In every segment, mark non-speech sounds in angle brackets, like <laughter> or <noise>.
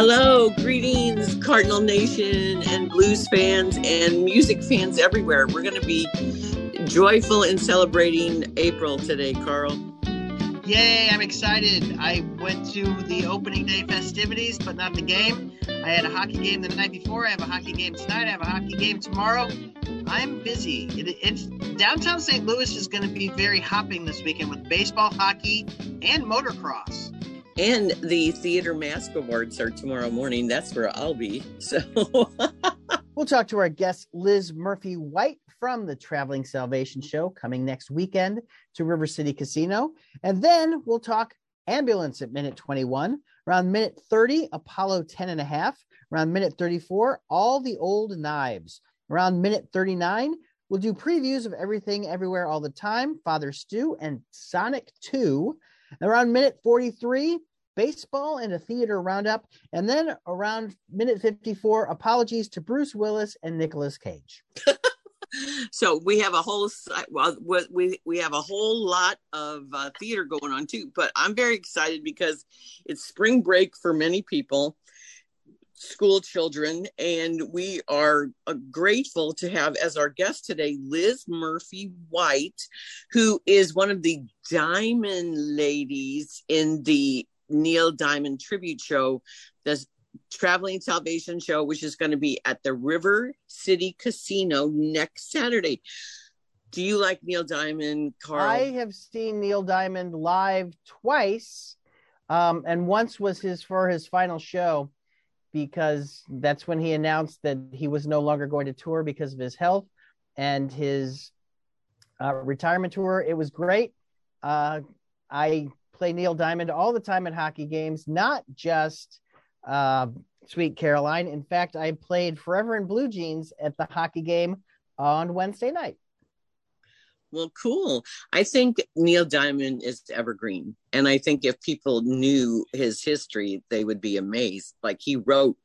Hello, greetings, Cardinal Nation and blues fans and music fans everywhere. We're going to be joyful in celebrating April today, Carl. Yay, I'm excited. I went to the opening day festivities, but not the game. I had a hockey game the night before. I have a hockey game tonight. I have a hockey game tomorrow. I'm busy. It, it's downtown St. Louis is going to be very hopping this weekend with baseball, hockey, and motocross. And the Theater Mask Awards are tomorrow morning. That's where I'll be. So <laughs> we'll talk to our guest, Liz Murphy White from the Traveling Salvation Show, coming next weekend to River City Casino. And then we'll talk ambulance at minute 21. Around minute 30, Apollo 10 and a half. Around minute 34, all the old knives. Around minute 39, we'll do previews of everything everywhere all the time, Father Stu and Sonic 2. Around minute 43, baseball and a theater roundup. And then around minute 54, apologies to Bruce Willis and Nicolas Cage. <laughs> so we have a whole well we we have a whole lot of uh, theater going on too but i'm very excited because it's spring break for many people school children and we are uh, grateful to have as our guest today liz murphy white who is one of the diamond ladies in the Neil Diamond tribute show, the Traveling Salvation show, which is going to be at the River City Casino next Saturday. Do you like Neil Diamond, Carl? I have seen Neil Diamond live twice, um, and once was his for his final show because that's when he announced that he was no longer going to tour because of his health and his uh, retirement tour. It was great. Uh, I play Neil Diamond all the time at hockey games, not just uh, Sweet Caroline. In fact, I played Forever in Blue Jeans at the hockey game on Wednesday night. Well, cool. I think Neil Diamond is evergreen. And I think if people knew his history, they would be amazed. Like he wrote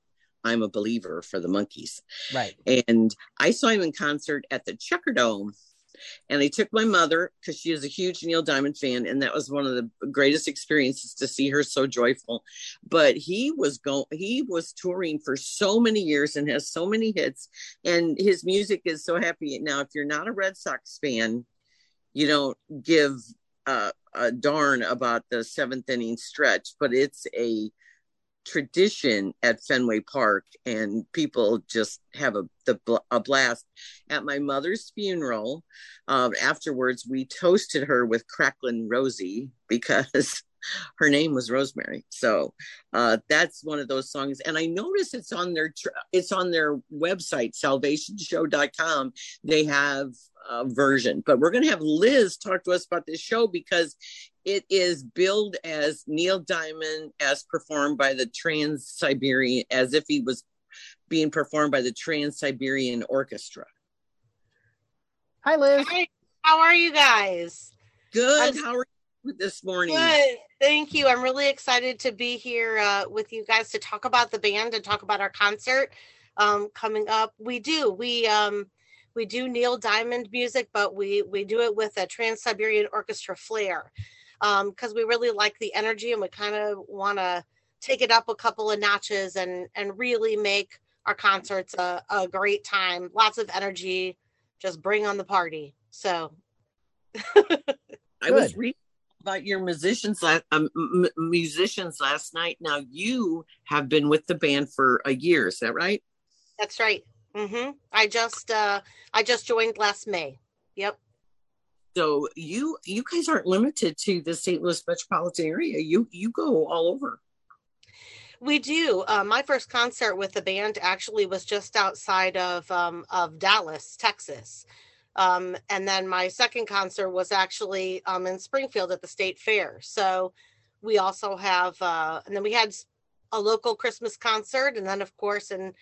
I'm a believer for the Monkees. Right. And I saw him in concert at the Checkerdome and I took my mother because she is a huge Neil Diamond fan, and that was one of the greatest experiences to see her so joyful. But he was going, he was touring for so many years and has so many hits, and his music is so happy. Now, if you're not a Red Sox fan, you don't give uh, a darn about the seventh inning stretch, but it's a tradition at Fenway Park, and people just have a the, a blast. At my mother's funeral, um, afterwards, we toasted her with Cracklin' Rosie because <laughs> her name was Rosemary. So uh, that's one of those songs. And I notice it's on their it's on their website, salvationshow.com. They have a version, but we're going to have Liz talk to us about this show because it is billed as Neil Diamond as performed by the Trans Siberian, as if he was being performed by the Trans Siberian Orchestra. Hi, Liz. Hi. How are you guys? Good. I'm, How are you this morning? Good. Thank you. I'm really excited to be here uh, with you guys to talk about the band and talk about our concert um, coming up. We do. We um, we do Neil Diamond music, but we we do it with a Trans Siberian Orchestra flair because um, we really like the energy and we kind of want to take it up a couple of notches and and really make our concerts a, a great time. Lots of energy. Just bring on the party. So I was reading about your musicians last um, m- musicians last night. Now you have been with the band for a year. Is that right? That's right. Mm-hmm. I just uh, I just joined last May. Yep. So you you guys aren't limited to the St. Louis metropolitan area. You you go all over. We do. Uh, my first concert with the band actually was just outside of um, of Dallas, Texas, um, and then my second concert was actually um, in Springfield at the State Fair. So we also have, uh, and then we had a local Christmas concert, and then of course in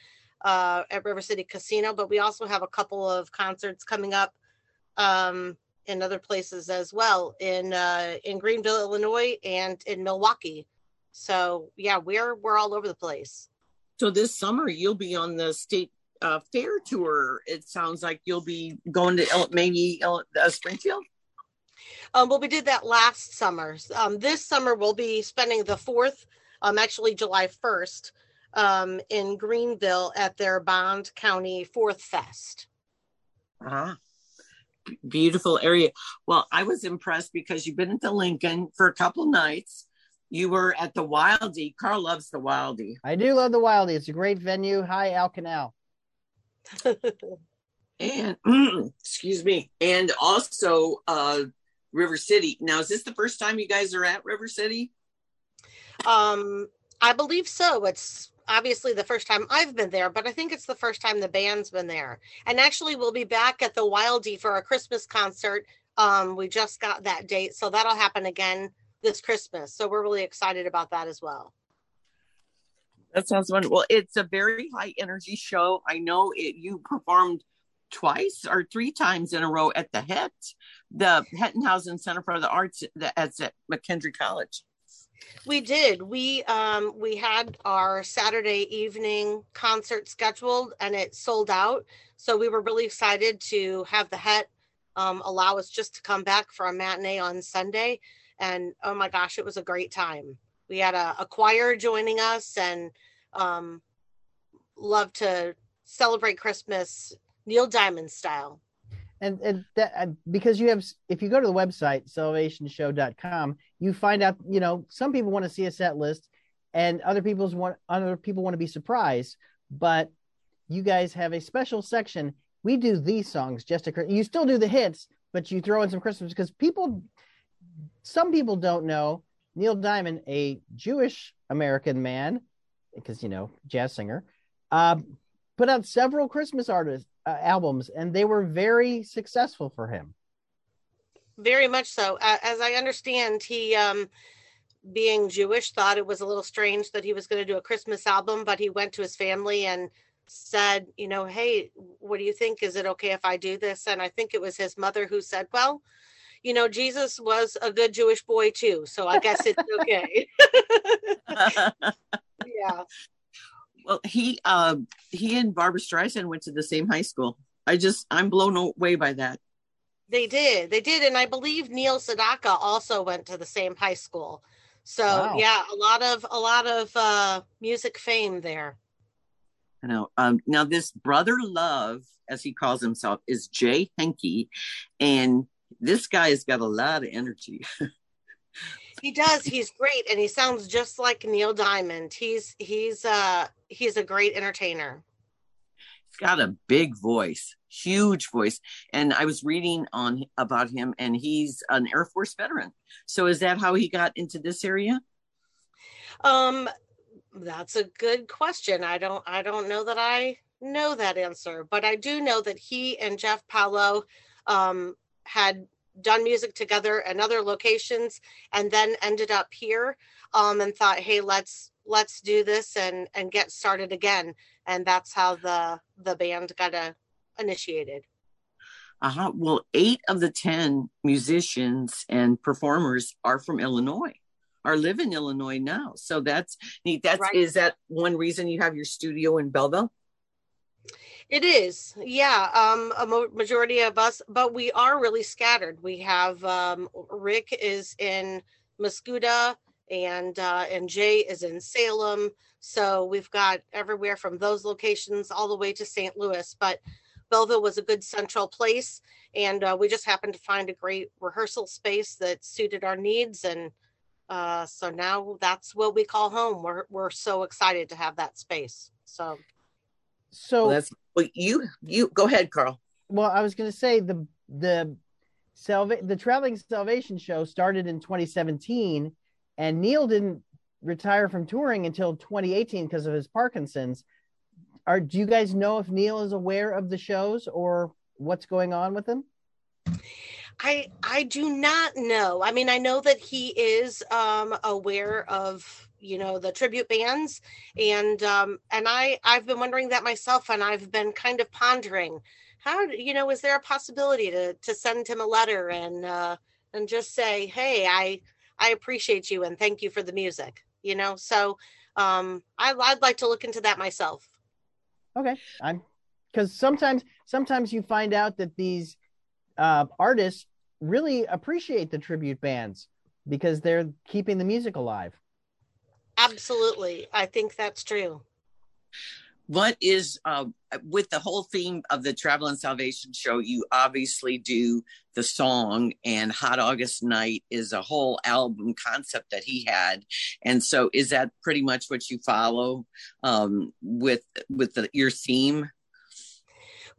uh, at River City Casino. But we also have a couple of concerts coming up um, in other places as well in uh, in Greenville, Illinois, and in Milwaukee. So yeah, we're we're all over the place. So this summer you'll be on the state uh, fair tour. It sounds like you'll be going to maybe uh, Springfield. Um, well, we did that last summer. Um, this summer we'll be spending the fourth, um, actually July first, um, in Greenville at their Bond County Fourth Fest. Ah, beautiful area. Well, I was impressed because you've been at the Lincoln for a couple nights. You were at the Wildey. Carl loves the Wildey. I do love the Wildey. It's a great venue. Hi, Al Canal. <laughs> and excuse me, and also uh, River City. Now, is this the first time you guys are at River City? Um, I believe so. It's obviously the first time I've been there, but I think it's the first time the band's been there. And actually, we'll be back at the Wildey for a Christmas concert. Um, we just got that date, so that'll happen again this Christmas. So we're really excited about that as well. That sounds wonderful. It's a very high energy show. I know it. You performed twice or three times in a row at the Hett, the Hettenhausen Center for the Arts that's at McKendree College. We did. We um we had our Saturday evening concert scheduled and it sold out. So we were really excited to have the Hett um, allow us just to come back for a matinee on Sunday. And oh my gosh, it was a great time. We had a, a choir joining us and um love to celebrate Christmas Neil Diamond style. And and that uh, because you have if you go to the website salvationshow.com, you find out, you know, some people want to see a set list and other people's want other people want to be surprised, but you guys have a special section. We do these songs just to you still do the hits, but you throw in some Christmas because people some people don't know Neil Diamond, a Jewish American man, because you know, jazz singer, uh, put out several Christmas artists uh, albums, and they were very successful for him. Very much so. Uh, as I understand, he, um, being Jewish, thought it was a little strange that he was going to do a Christmas album, but he went to his family and said, you know, hey, what do you think? Is it okay if I do this? And I think it was his mother who said, well, you know, Jesus was a good Jewish boy too, so I guess it's okay. <laughs> <laughs> yeah well, he uh, he and Barbra Streisand went to the same high school. I just I'm blown away by that. They did, they did, and I believe Neil Sedaka also went to the same high school. So wow. yeah, a lot of a lot of uh, music fame there. I know. Um, now this brother love, as he calls himself, is Jay Henke, and this guy has got a lot of energy. <laughs> he does. He's great, and he sounds just like Neil Diamond. He's he's uh he's a great entertainer. He's got a big voice, huge voice, and I was reading on about him, and he's an Air Force veteran. So is that how he got into this area? Um, that's a good question. I don't I don't know that I know that answer, but I do know that he and Jeff Paulo um, had done music together in other locations and then ended up here um, and thought hey let's let's do this and and get started again. And that's how the the band got uh, initiated. Uh-huh. Well eight of the ten musicians and performers are from illinois are live in illinois now. So that's neat that's right. is that one reason you have your studio in belleville it is, yeah. Um, a mo- majority of us, but we are really scattered. We have um, Rick is in Mascoutah, and uh, and Jay is in Salem. So we've got everywhere from those locations all the way to St. Louis. But Belleville was a good central place, and uh, we just happened to find a great rehearsal space that suited our needs, and uh, so now that's what we call home. We're we're so excited to have that space. So so well, that's well, you you go ahead, Carl. Well, I was going to say the the salva- the traveling salvation show started in 2017, and Neil didn't retire from touring until 2018 because of his Parkinson's. Are do you guys know if Neil is aware of the shows or what's going on with him? I I do not know. I mean, I know that he is um, aware of you know the tribute bands. And um and i i've been wondering that myself and i've been kind of pondering how you know is there a possibility to to send him a letter and uh and just say hey i i appreciate you and thank you for the music you know? So um I, i'd like to look into that myself. Okay i'm because sometimes sometimes you find out that these uh artists really appreciate the tribute bands because they're keeping the music alive Absolutely. I think that's true. what is uh, with the whole theme of the travel and salvation show you obviously do the song and hot august night is a whole album concept that he had and so is that pretty much what you follow um, with with the, your theme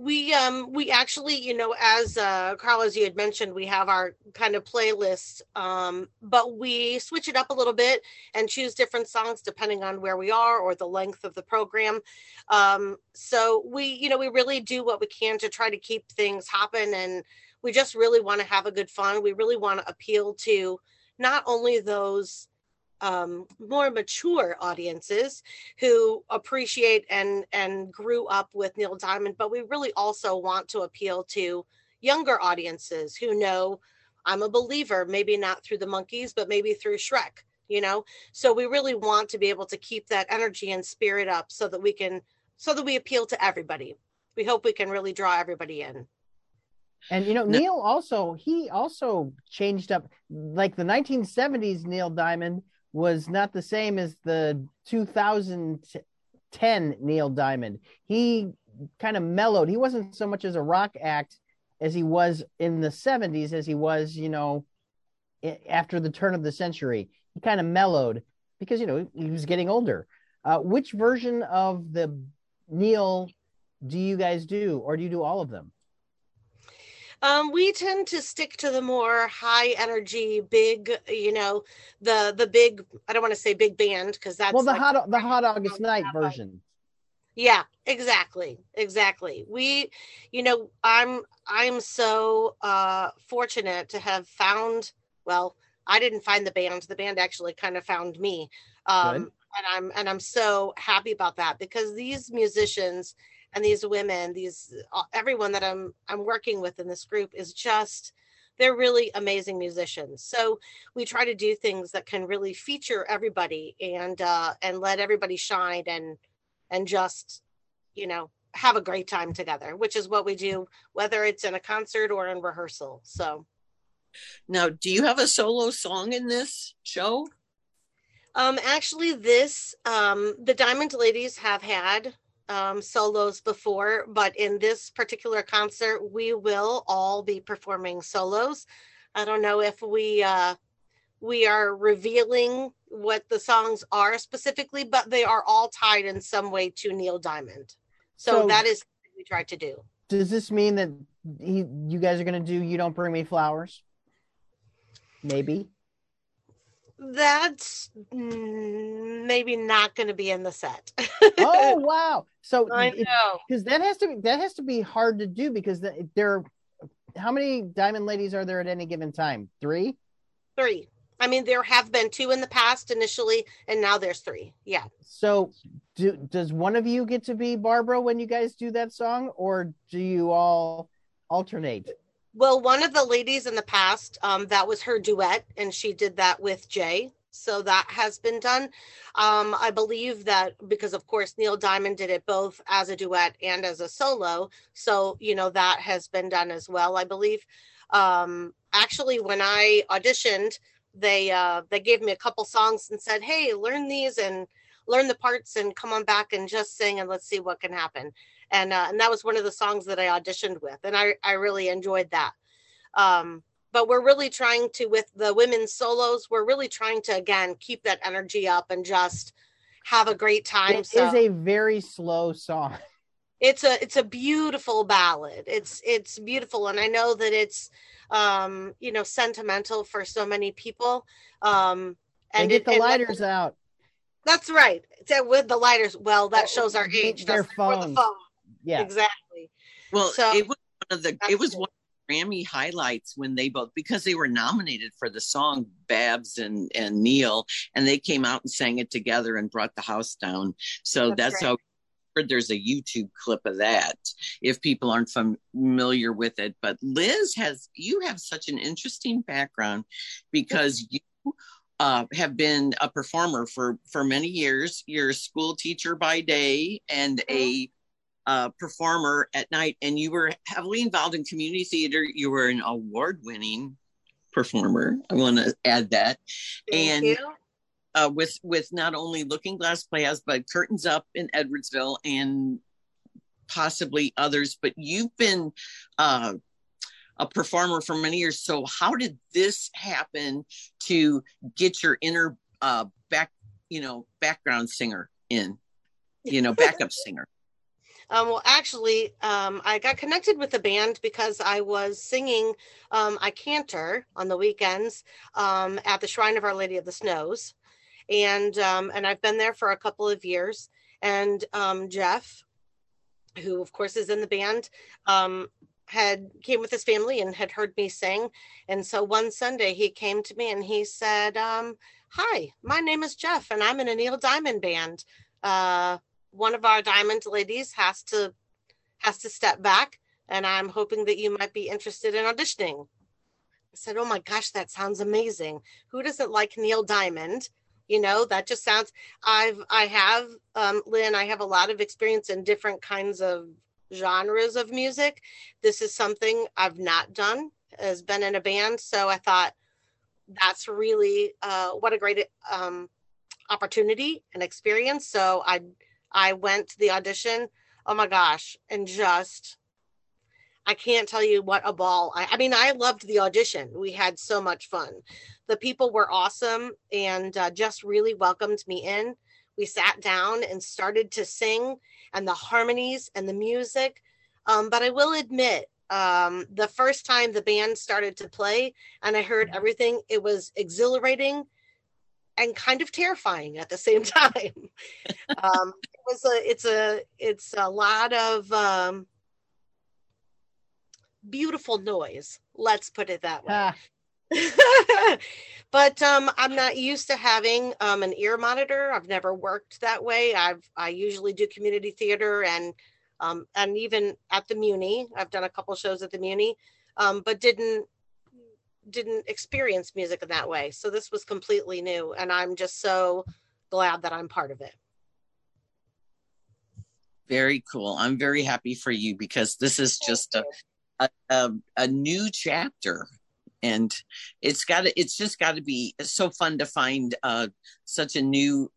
we um we actually you know as uh carl as you had mentioned we have our kind of playlist um but we switch it up a little bit and choose different songs depending on where we are or the length of the program. Um so we you know we really do what we can to try to keep things hopping and we just really want to have a good fun. We really want to appeal to not only those um, more mature audiences who appreciate and and grew up with Neil Diamond, but we really also want to appeal to younger audiences who know I'm a believer, maybe not through the Monkees, but maybe through Shrek, you know. So we really want to be able to keep that energy and spirit up so that we can so that we appeal to everybody. We hope we can really draw everybody in. And you know. Neil also he also changed up like the 1970s Neil Diamond was not the same as the 2010 Neil Diamond. He kind of mellowed. He wasn't so much as a rock act as he was in the 70s as he was, you know, after the turn of the century. He kind of mellowed because, you know, he was getting older. Uh, which version of the Neil do you guys do, or do you do all of them? Um, we tend to stick to the more high energy, big, you know, the the big. I don't want to say big band because that's well the like, hot the hot August night version. Yeah, exactly, exactly. We, you know, I'm I'm so uh, fortunate to have found. Well, I didn't find the band. The band actually kind of found me. Um, and I'm and I'm so happy about that because these musicians and these women these uh, everyone that i'm i'm working with in this group is just they're really amazing musicians. So we try to do things that can really feature everybody and uh and let everybody shine and and just you know have a great time together which is what we do whether it's in a concert or in rehearsal. So. Now do you have a solo song in this show? Um actually this um the diamond ladies have had um, solos before, but in this particular concert, we will all be performing solos. I don't know if we uh, we are revealing what the songs are specifically, but they are all tied in some way to Neil Diamond. So, so that is what we try to do. Does this mean that he, you guys are going to do "You Don't Bring Me Flowers"? Maybe that's maybe not going to be in the set. oh <laughs> wow! So I know because that has to be that has to be hard to do because the, there. How many diamond ladies are there at any given time? Three. Three. I mean, there have been two in the past initially, and now there's three. Yeah. So, do, does one of you get to be Barbra when you guys do that song, or do you all alternate? Well, one of the ladies in the past, um, that was her duet, and she did that with Jay. So that has been done. Um, I believe that because, of course, Neil Diamond did it both as a duet and as a solo. So, you know, that has been done as well, I believe. Um, actually, when I auditioned, they uh, they gave me a couple songs and said, "Hey, learn these and learn the parts and come on back and just sing and let's see what can happen." And uh, and that was one of the songs that I auditioned with, and I I really enjoyed that. Um, but we're really trying to with the women's solos, we're really trying to again keep that energy up and just have a great time. It so. is a very slow song. <laughs> It's a it's a beautiful ballad. It's it's beautiful, and I know that it's um you know sentimental for so many people. Um and get it, the lighters out. That's right. With the lighters, well, that shows our age. Their phones. The phone yeah exactly well so, it was one of the it was one of Grammy highlights when they both because they were nominated for the song Babs and and Neil and they came out and sang it together and brought the house down. So that's, that's how there's a YouTube clip of that if people aren't familiar with it. But Liz has you have such an interesting background because you uh, have been a performer for for many years. You're a school teacher by day and a uh, performer at night, and you were heavily involved in community theater. You were an award winning performer. I want to add that. Thank and uh, with with not only Looking Glass Playhouse but Curtains Up in Edwardsville and possibly others. But you've been uh, a performer for many years. So how did this happen to get your inner uh, back, you know, background singer in, you know, backup <laughs> singer? Um, well, actually, um, I got connected with the band because I was singing um, I cantor on the weekends um, at the Shrine of Our Lady of the Snows, and um, and I've been there for a couple of years. And um, Jeff, who of course is in the band, had came with his family and had heard me sing, and so one Sunday he came to me and he said, "Hi, my name is Jeff, and I'm in a Neil Diamond band." Uh, one of our diamond ladies has to has to step back and i'm hoping that you might be interested in auditioning. I said oh my gosh that sounds amazing. Who doesn't like neil diamond? You know that just sounds i've i have um, lynn i have a lot of experience in different kinds of genres of music. This is something i've not done has been in a band so i thought that's really uh, what a great um, opportunity and experience. So i I went to the audition. Oh my gosh. And just, I can't tell you what a ball. I, I mean, I loved the audition. We had so much fun. The people were awesome and uh, just really welcomed me in. We sat down and started to sing and the harmonies and the music. Um, but I will admit, um, the first time the band started to play and I heard everything, it was exhilarating and kind of terrifying at the same <laughs> time. um, was a, it's a, it's a lot of um, beautiful noise. Let's put it that way. Ah. <laughs> but um, I'm not used to having um, an ear monitor. I've never worked that way. I've I usually do community theater and um, and even at the Muni. I've done a couple shows at the Muni, um, but didn't didn't experience music in that way. So this was completely new. And I'm just so glad that I'm part of it. Very cool. I'm very happy for you because this is just a, a, a, a new chapter. And it's got to it's just got to be so fun to find uh such a new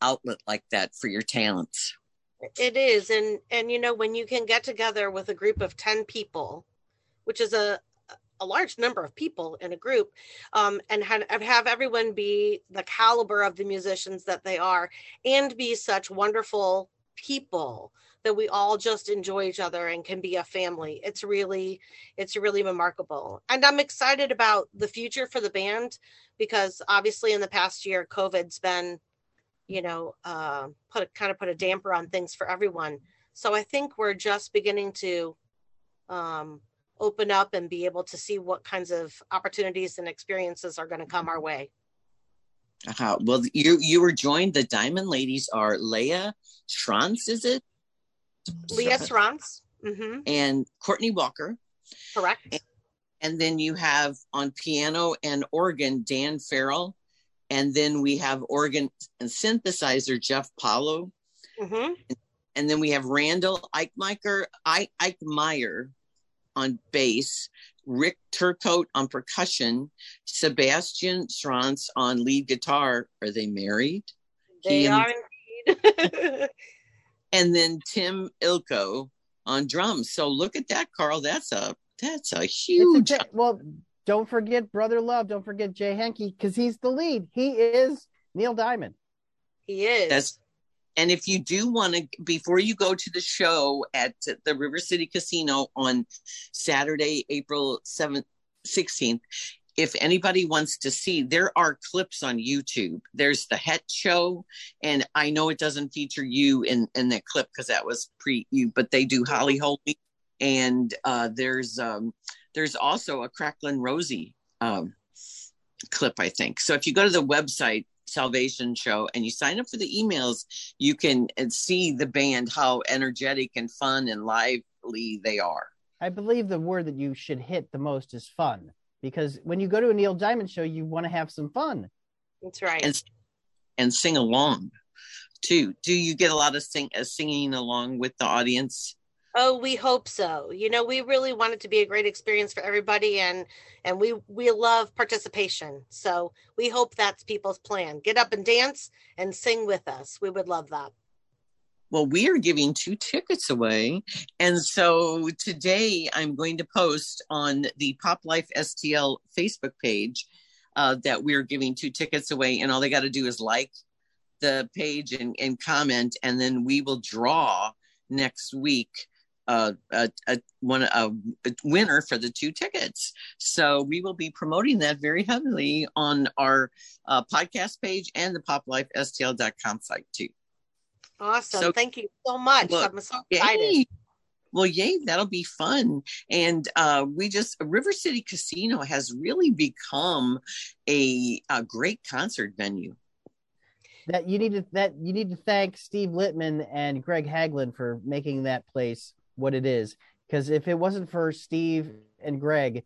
outlet like that for your talents. It is. And and you know when you can get together with a group of 10 people which is a a large number of people in a group um, and have, have everyone be the caliber of the musicians that they are and be such wonderful people that we all just enjoy each other and can be a family. It's really it's really remarkable. And i'm excited about the future for the band because obviously in the past year covid's been you know uh, put a, kind of put a damper on things for everyone. So i think we're just beginning to um, open up and be able to see what kinds of opportunities and experiences are going to come our way. Uh-huh. Well, you you were joined. The Diamond Ladies are Leah Schranz, is it? Leah Schranz. Mm-hmm. And Courtney Walker. Correct. And, and, then you have on piano and organ Dan Farrell. And then we have organ and synthesizer Jeff Paulo. Mm-hmm. And, and, then we have Randall Ike, Ike Meyer, on bass, Rick Turcotte on percussion, Sebastian Schranz on lead guitar. Are they married? They are indeed. <laughs> and then Tim Ilko on drums. So look at that, Carl. That's a that's a huge. A, well, don't forget Brother Love. Don't forget Jay Henke because he's the lead. He is Neil Diamond. He is. That's and if you do want to, before you go to the show at the River City Casino on Saturday, April 7th, 16th, if anybody wants to see, there are clips on YouTube. There's the Hett show, and I know it doesn't feature you in in that clip because that was pre you, but they do Holly Holy, and uh, there's um, there's also a Cracklin' Rosie um, clip, I think. So if you go to the website Salvation Show and you sign up for the emails, you can uh, see the band, how energetic and fun and lively they are. I believe the word that you should hit the most is fun because when you go to a Neil Diamond show, you want to have some fun. That's right. And, and sing along too. Do you get a lot of sing, uh, singing along with the audience? Oh, we hope so. You know, we really want it to be a great experience for everybody and and we we love participation. So we hope that's people's plan. Get up and dance and sing with us. We would love that. Well, we are giving two tickets away. And so today I'm going to post on the Pop Life STL Facebook page uh, that we're giving two tickets away. And all they got to do is like the page and, and comment, and then we will draw next week uh, a, a one a, a, winner for the two tickets. So we will be promoting that very heavily on our uh, podcast page and the poplifestl.com site too. Awesome. So, Thank you so much. Look, I'm so excited. Yay. Well, yay, that'll be fun. And uh, we just, River City Casino has really become a, a great concert venue that you need to that you need to thank Steve Littman and Greg Haglund for making that place what it is. Because if it wasn't for Steve and Greg,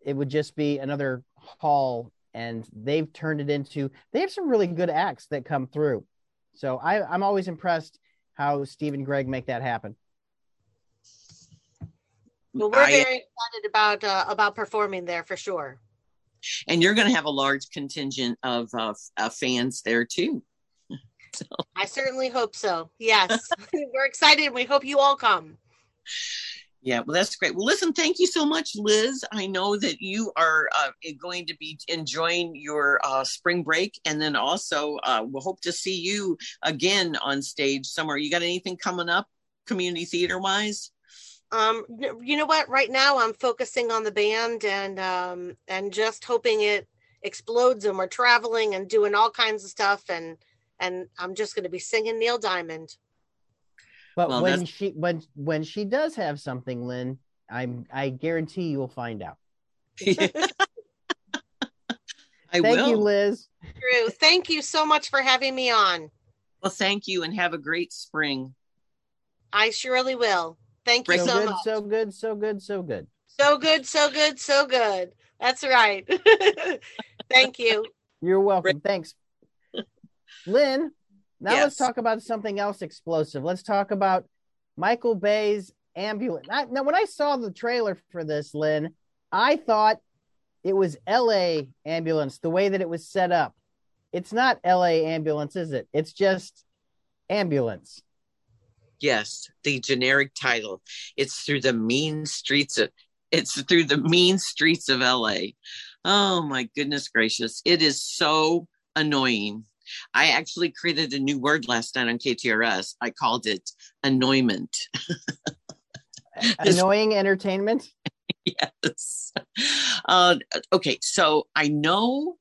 it would just be another hall, and they've turned it into. They have some really good acts that come through. So I, I'm always impressed how Steve and Greg make that happen. Well, we're I, very excited about uh, about performing there for sure. And you're going to have a large contingent of uh, uh, fans there too. <laughs> so. I certainly hope so. Yes, <laughs> we're excited. We hope you all come. Yeah, well, that's great. Well, listen, thank you so much, Liz. I know that you are uh, going to be enjoying your uh, spring break, and then also uh, we'll hope to see you again on stage somewhere. You got anything coming up, community theater wise? Um, you know what? Right now, I'm focusing on the band and um, and just hoping it explodes, and we're traveling and doing all kinds of stuff, and and I'm just going to be singing Neil Diamond. But well, when that's... she when when she does have something, Lynn, I'm I guarantee you will find out. <laughs> I thank will. you, Liz. Drew, thank you so much for having me on. Well, thank you, and have a great spring. I surely will. Thank you so, so good, much. So good, so good, so good. So good, so good, so good. That's right. <laughs> thank you. You're welcome. Thanks. Lynn, <laughs> now yes. let's talk about something else explosive. Let's talk about Michael Bay's ambulance. now, when I saw the trailer for this, Lynn, I thought it was L.A. ambulance. The way that it was set up, it's not L.A. ambulance, is it? It's just ambulance. Yes, the generic title. It's through the mean streets of. It's through the mean streets of LA. Oh my goodness gracious. It is so annoying I actually created a new word last night on KTRS. I called it annoyment. <laughs> Annoying entertainment? <laughs> yes. Uh, okay, so I know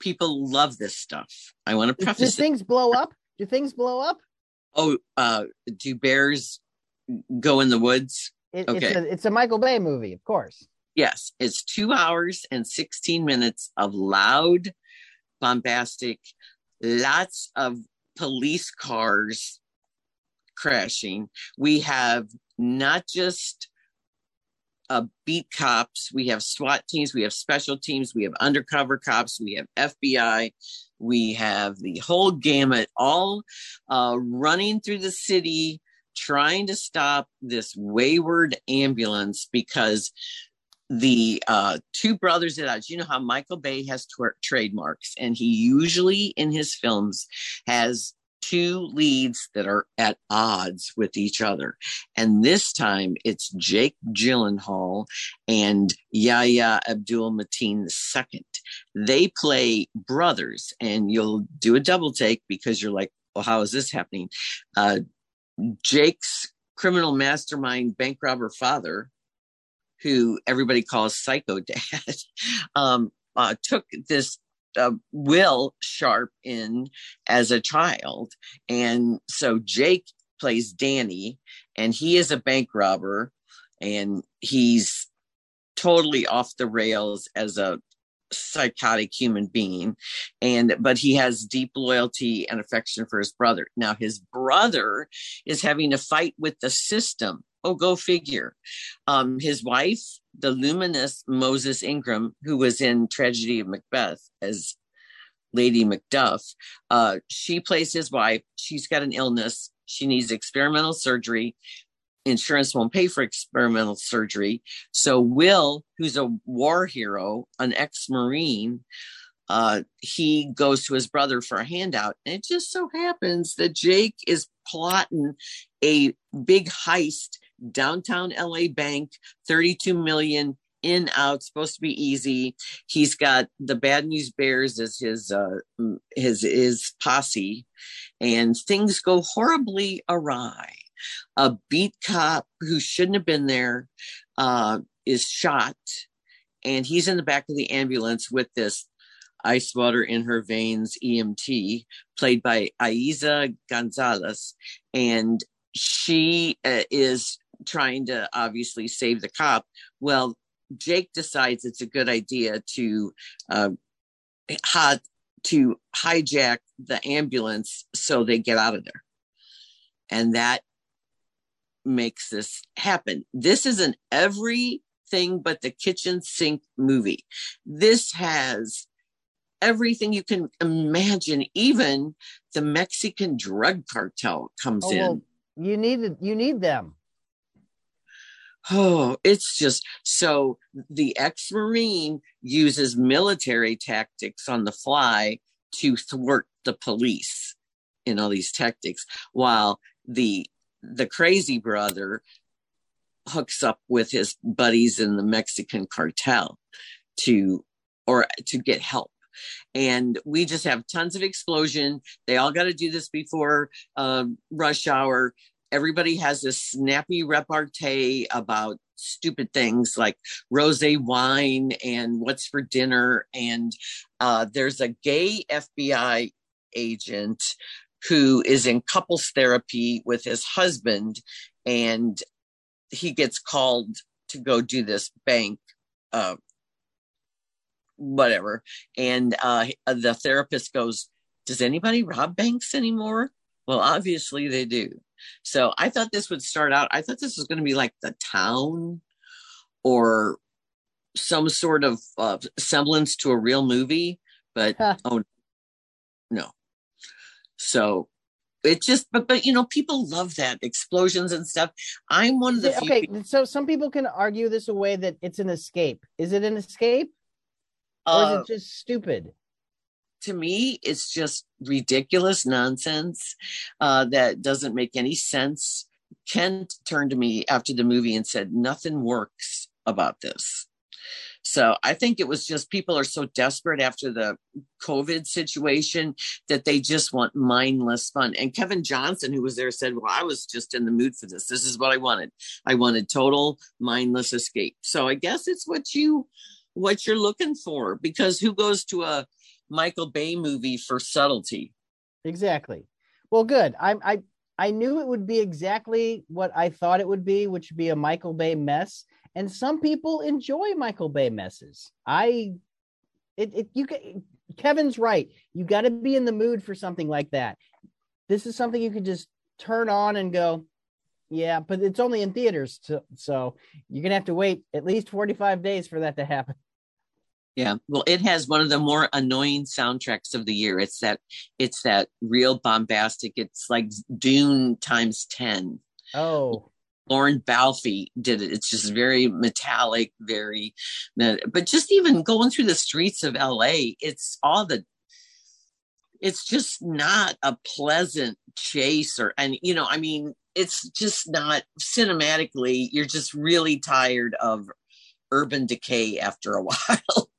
people love this stuff. I want to preface. Do things blow up? Do things blow up? Oh, uh, do bears go in the woods? It, okay. It's a, it's a Michael Bay movie, of course. Yes, it's two hours and 16 minutes of loud, bombastic, lots of police cars crashing. We have not just uh, beat cops, we have SWAT teams, we have special teams, we have undercover cops, we have FBI, we have the whole gamut, all uh, running through the city trying to stop this wayward ambulance because the uh, two brothers at odds. You know how Michael Bay has trademarks, and he usually in his films has two leads that are at odds with each other. And this time it's Jake Gyllenhaal and Yahya Abdul Mateen II. They play brothers, and you'll do a double take because you're like, well, how is this happening? Uh, Jake's criminal mastermind bank robber father who everybody calls Psycho Dad, <laughs> um, uh, took this uh, Will Sharp in as a child. And so Jake plays Danny, and he is a bank robber, and he's totally off the rails as a psychotic human being and but he has deep loyalty and affection for his brother now his brother is having to fight with the system Oh, go figure. Um, his wife, the luminous Moses Ingram, who was in Tragedy of Macbeth as Lady Macduff, uh, she plays his wife. She's got an illness. She needs experimental surgery. insurance won't pay for experimental surgery. So Will, who's a war hero, an ex-marine, uh, he goes to his brother for a handout. And it just so happens that Jake is plotting a big heist downtown LA bank, 32 million in out supposed to be easy. He's got the bad news bears as his uh his his posse and things go horribly awry. A beat cop who shouldn't have been there uh is shot and he's in the back of the ambulance with this ice water in her veins emt played by eiza gonzalez and she uh, is trying to obviously save the cop well Jake decides it's a good idea to uh, to hijack the ambulance so they get out of there, and that makes this happen. This is an everything but the kitchen sink movie. This has everything you can imagine. Even the Mexican drug cartel comes oh, well, in. You need you need them. Oh, it's just so the ex Marine uses military tactics on the fly to thwart the police in all these tactics, while the the crazy brother hooks up with his buddies in the Mexican cartel to or to get help. And we just have tons of explosion. They all got to do this before uh, rush hour everybody has this snappy repartee about stupid things like rose wine and what's for dinner. And uh, there's a gay fbi agent who is in couples therapy with his husband and he gets called to go do this bank uh, whatever. And uh, the therapist goes does anybody rob banks anymore? Well obviously they do so I thought this would start out, I thought this was going to be like the town or some sort of uh, semblance to a real movie, but huh. oh no. So it just but but you know people love that explosions and stuff i'm one of the okay people... so some people can argue this away that it's an escape is it an escape or uh, is it uh, just stupid to me, it's just ridiculous nonsense uh, that doesn't make any sense. Kent turned to me after the movie and said, Nothing works about this. So I think it was just people are so desperate after the COVID situation that they just want mindless fun. And Kevin Johnson, who was there, said, Well, I was just in the mood for this. This is what I wanted. I wanted total mindless escape. So I guess it's what you what you're looking for because who goes to a Michael Bay movie for subtlety. Exactly. Well, good. I I I knew it would be exactly what I thought it would be, which would be a Michael Bay mess. And some people enjoy Michael Bay messes. I it, it you can Kevin's right. You got to be in the mood for something like that. This is something you could just turn on and go, yeah, but it's only in theaters, so you're gonna have to wait at least 45 days for that to happen. Yeah, well, it has one of the more annoying soundtracks of the year. It's that it's that real bombastic. It's like Dune times ten. Oh, Lorne Balfe did it. It's just very metallic, very, but just even going through the streets of LA, it's all the. It's just not a pleasant chase, or and you know, I mean, it's just not cinematically. You're just really tired of urban decay after a <laughs> while.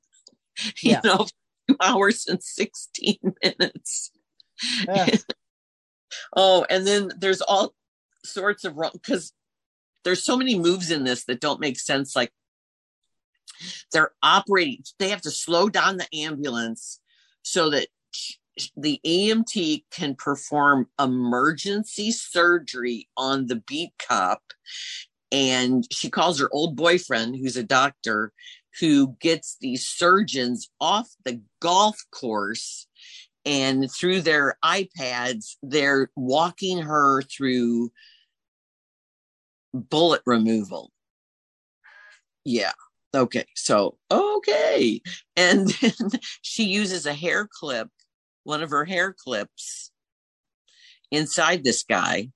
<laughs> yeah. you know, <laughs> two hours and 16 minutes. Yeah. <laughs> oh, and then there's all sorts of wrong because there's so many moves in this that don't make sense. Like they're operating, they have to slow down the ambulance so that the EMT can perform emergency surgery on the beat cop. And she calls her old boyfriend, who's a doctor, who gets these surgeons off the golf course and through their iPads, they're walking her through bullet removal. Yeah. Okay. So, okay. And then <laughs> she uses a hair clip, one of her hair clips inside this guy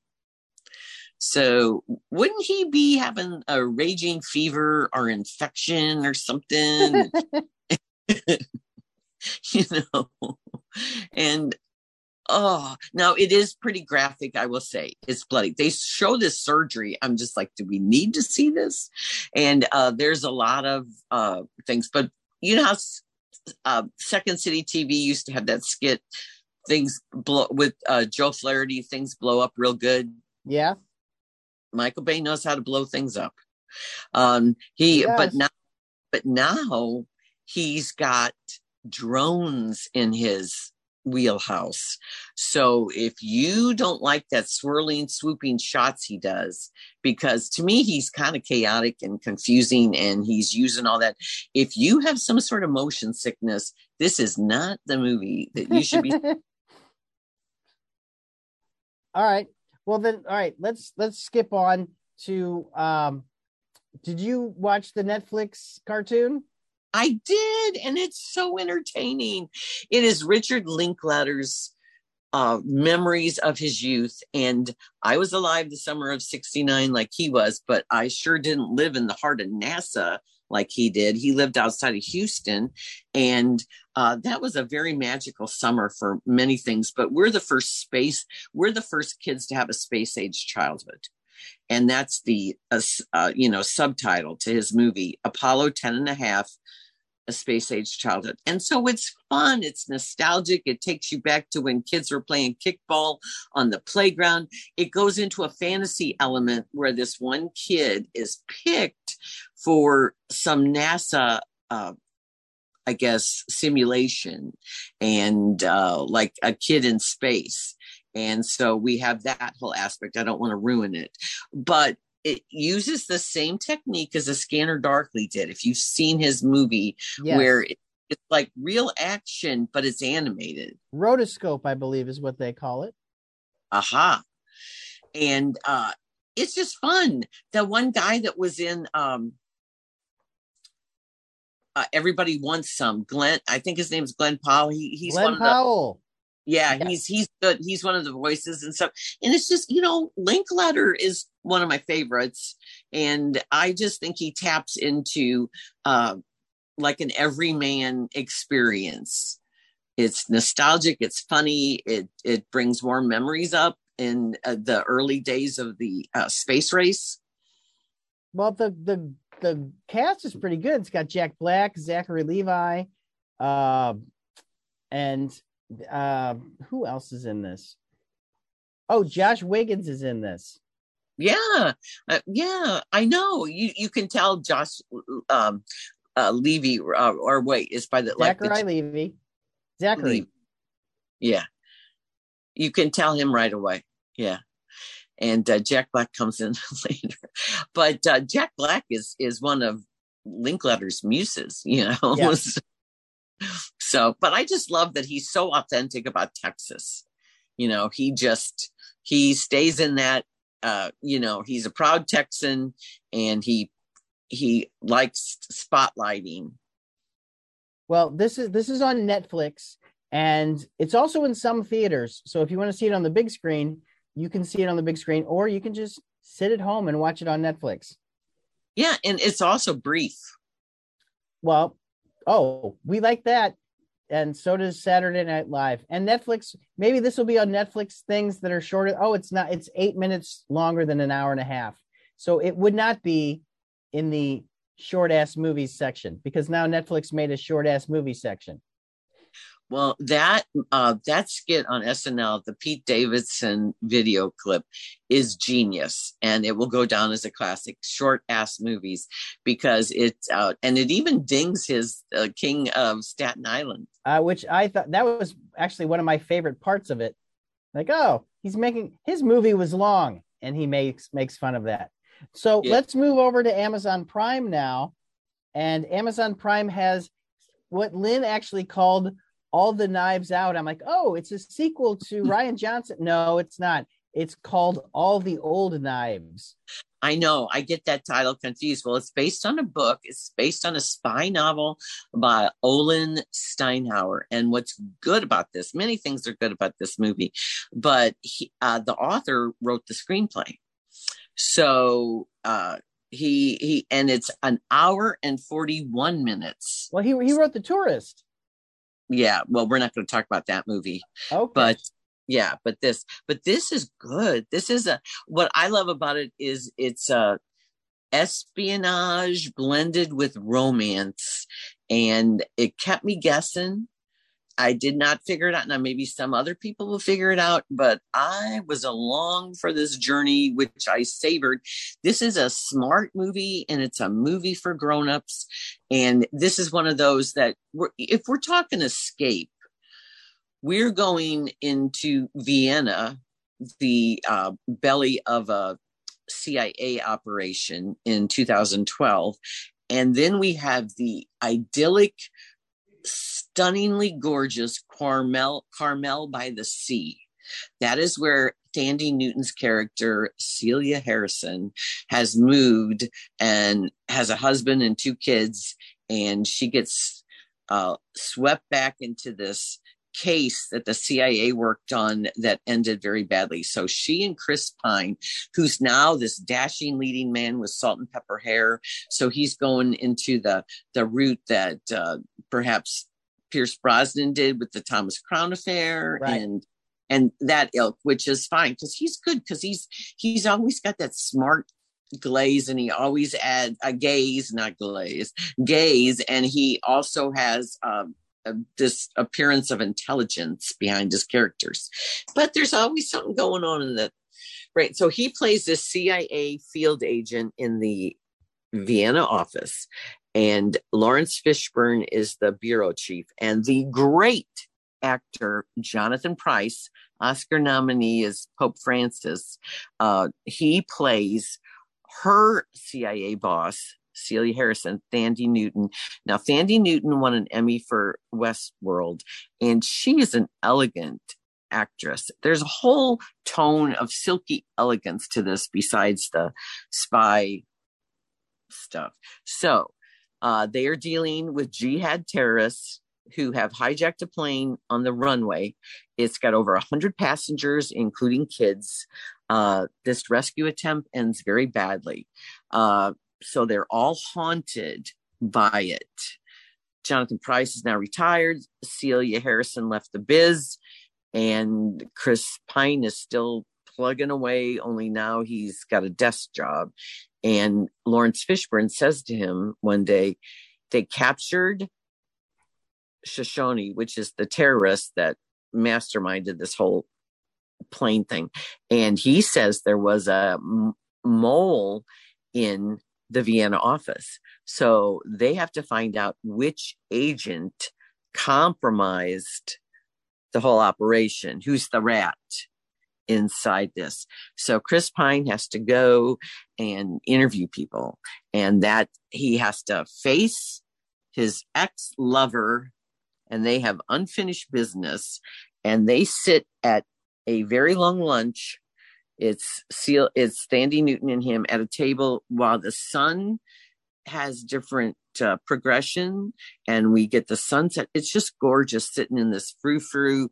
So wouldn't he be having a raging fever or infection or something? <laughs> <laughs> you know, and oh, now it is pretty graphic, I will say. It's bloody. They show this surgery. I'm just like, do we need to see this? And uh, there's a lot of uh, things, but you know how uh, Second City TV used to have that skit, things blow with uh, Joe Flaherty, things blow up real good. Yeah. Michael Bay knows how to blow things up. Um, he, yes. but now, but now he's got drones in his wheelhouse. So if you don't like that swirling, swooping shots he does, because to me, he's kind of chaotic and confusing and he's using all that. If you have some sort of motion sickness, this is not the movie that you should be. <laughs> all right. Well then, all right, let's let's skip on to um did you watch the Netflix cartoon? I did, and it's so entertaining. It is Richard Linklater's uh, memories of his youth. And I was alive the summer of 69 like he was, but I sure didn't live in the heart of NASA like he did. He lived outside of Houston. And uh, that was a very magical summer for many things. But we're the first space, we're the first kids to have a space age childhood. And that's the, uh, uh, you know, subtitle to his movie, Apollo 10 and a half a space age childhood. And so it's fun, it's nostalgic. It takes you back to when kids were playing kickball on the playground. It goes into a fantasy element where this one kid is picked for some NASA uh, I guess simulation and uh, like a kid in space. And so we have that whole aspect. I don't want to ruin it, but it uses the same technique as a Scanner Darkly did. If you've seen his movie, yes. where it's like real action, but it's animated. Rotoscope, I believe, is what they call it. Aha. And uh, it's just fun. The one guy that was in um, uh, Everybody Wants Some, Glenn, I think his name's Glen Powell. He, he's Glen one Powell. of the yeah, yes. he's he's good. He's one of the voices and stuff. And it's just, you know, Linklater is one of my favorites. And I just think he taps into uh like an everyman experience. It's nostalgic, it's funny, it it brings warm memories up in uh, the early days of the uh, space race. Well, the the the cast is pretty good. It's got Jack Black, Zachary Levi, uh, and uh, who else is in this? Oh, Josh Wiggins is in this. Yeah, uh, yeah, I know. You you can tell Josh um, uh, Levy uh, or wait, is by the Zachary like the, Levy. Zachary. Levy. Yeah, you can tell him right away. Yeah, and uh, Jack Black comes in <laughs> later, but uh, Jack Black is is one of Linklater's muses. You know, yes. <laughs> So, but I just love that he's so authentic about Texas. You know, he just he stays in that uh, you know, he's a proud Texan and he he likes spotlighting. Well, this is this is on Netflix and it's also in some theaters. So if you want to see it on the big screen, you can see it on the big screen or you can just sit at home and watch it on Netflix. Yeah, and it's also brief. Well, oh, we like that and so does Saturday Night Live and Netflix. Maybe this will be on Netflix things that are shorter. Oh, it's not. It's eight minutes longer than an hour and a half, so it would not be in the short ass movies section because now Netflix made a short ass movie section. Well, that uh, that skit on SNL, the Pete Davidson video clip, is genius, and it will go down as a classic. Short ass movies because it's out, and it even dings his uh, King of Staten Island, uh, which I thought that was actually one of my favorite parts of it. Like, oh, he's making his movie was long, and he makes makes fun of that. So yeah. let's move over to Amazon Prime now, and Amazon Prime has what Lynn actually called all the knives out. I'm like oh it's a sequel to <laughs> rian johnson. No it's not. It's called all the old knives. I know. I get that title confused. Well it's based on a book. It's based on a spy novel by olen steinhauer. And what's good about this many things are good about this movie but he, uh, the author wrote the screenplay. So uh, he he and it's an hour and 41 minutes. Well, he he wrote The Tourist. Yeah, well, we're not going to talk about that movie. Okay. But yeah, but this but this is good. This is a what I love about it is it's a espionage blended with romance and it kept me guessing I did not figure it out. Now, maybe some other people will figure it out, but I was along for this journey, which I savored. This is a smart movie and it's a movie for grown-ups. And this is one of those that we're, if we're talking escape, we're going into Vienna, the uh, belly of a CIA operation in 2012. And then we have the idyllic stunningly gorgeous Carmel, Carmel by the Sea. That is where Thandie Newton's character, Celia Harrison, has moved and has a husband and two kids. And she gets uh, swept back into this case that the CIA worked on that ended very badly. So she and Chris Pine, who's now this dashing leading man with salt and pepper hair, so he's going into the the route that uh, perhaps Pierce Brosnan did with the Thomas Crown affair right. and and that ilk, which is fine because he's good because he's he's always got that smart glaze and he always adds a gaze, not glaze, gaze, and he also has um, this appearance of intelligence behind his characters. But there's always something going on in the right. So he plays this CIA field agent in the Vienna office, and Laurence Fishburne is the bureau chief, and the great actor Jonathan Pryce, Oscar nominee, is Pope Francis. Uh, he plays her CIA boss, Celia Harrison, Thandie Newton. Now, Thandie Newton won an Emmy for Westworld, and she is an elegant actress. There's a whole tone of silky elegance to this besides the spy stuff. So, uh, they are dealing with jihad terrorists who have hijacked a plane on the runway. It's got over 100 passengers, including kids. Uh, this rescue attempt ends very badly. Uh, so they're all haunted by it. Jonathan Pryce is now retired. Celia Harrison left the biz, and Chris Pine is still plugging away, only now he's got a desk job. And Laurence Fishburne says to him one day, they captured Shoshone, which is the terrorist that masterminded this whole plane thing. And he says there was a mole in the Vienna office. So they have to find out which agent compromised the whole operation, who's the rat inside this. So Chris Pine has to go and interview people, and that he has to face his ex lover, and they have unfinished business, and they sit at a very long lunch it's seal it's Thandie Newton and him at a table while the sun has different uh, progression and we get the sunset. It's just gorgeous sitting in this frou frou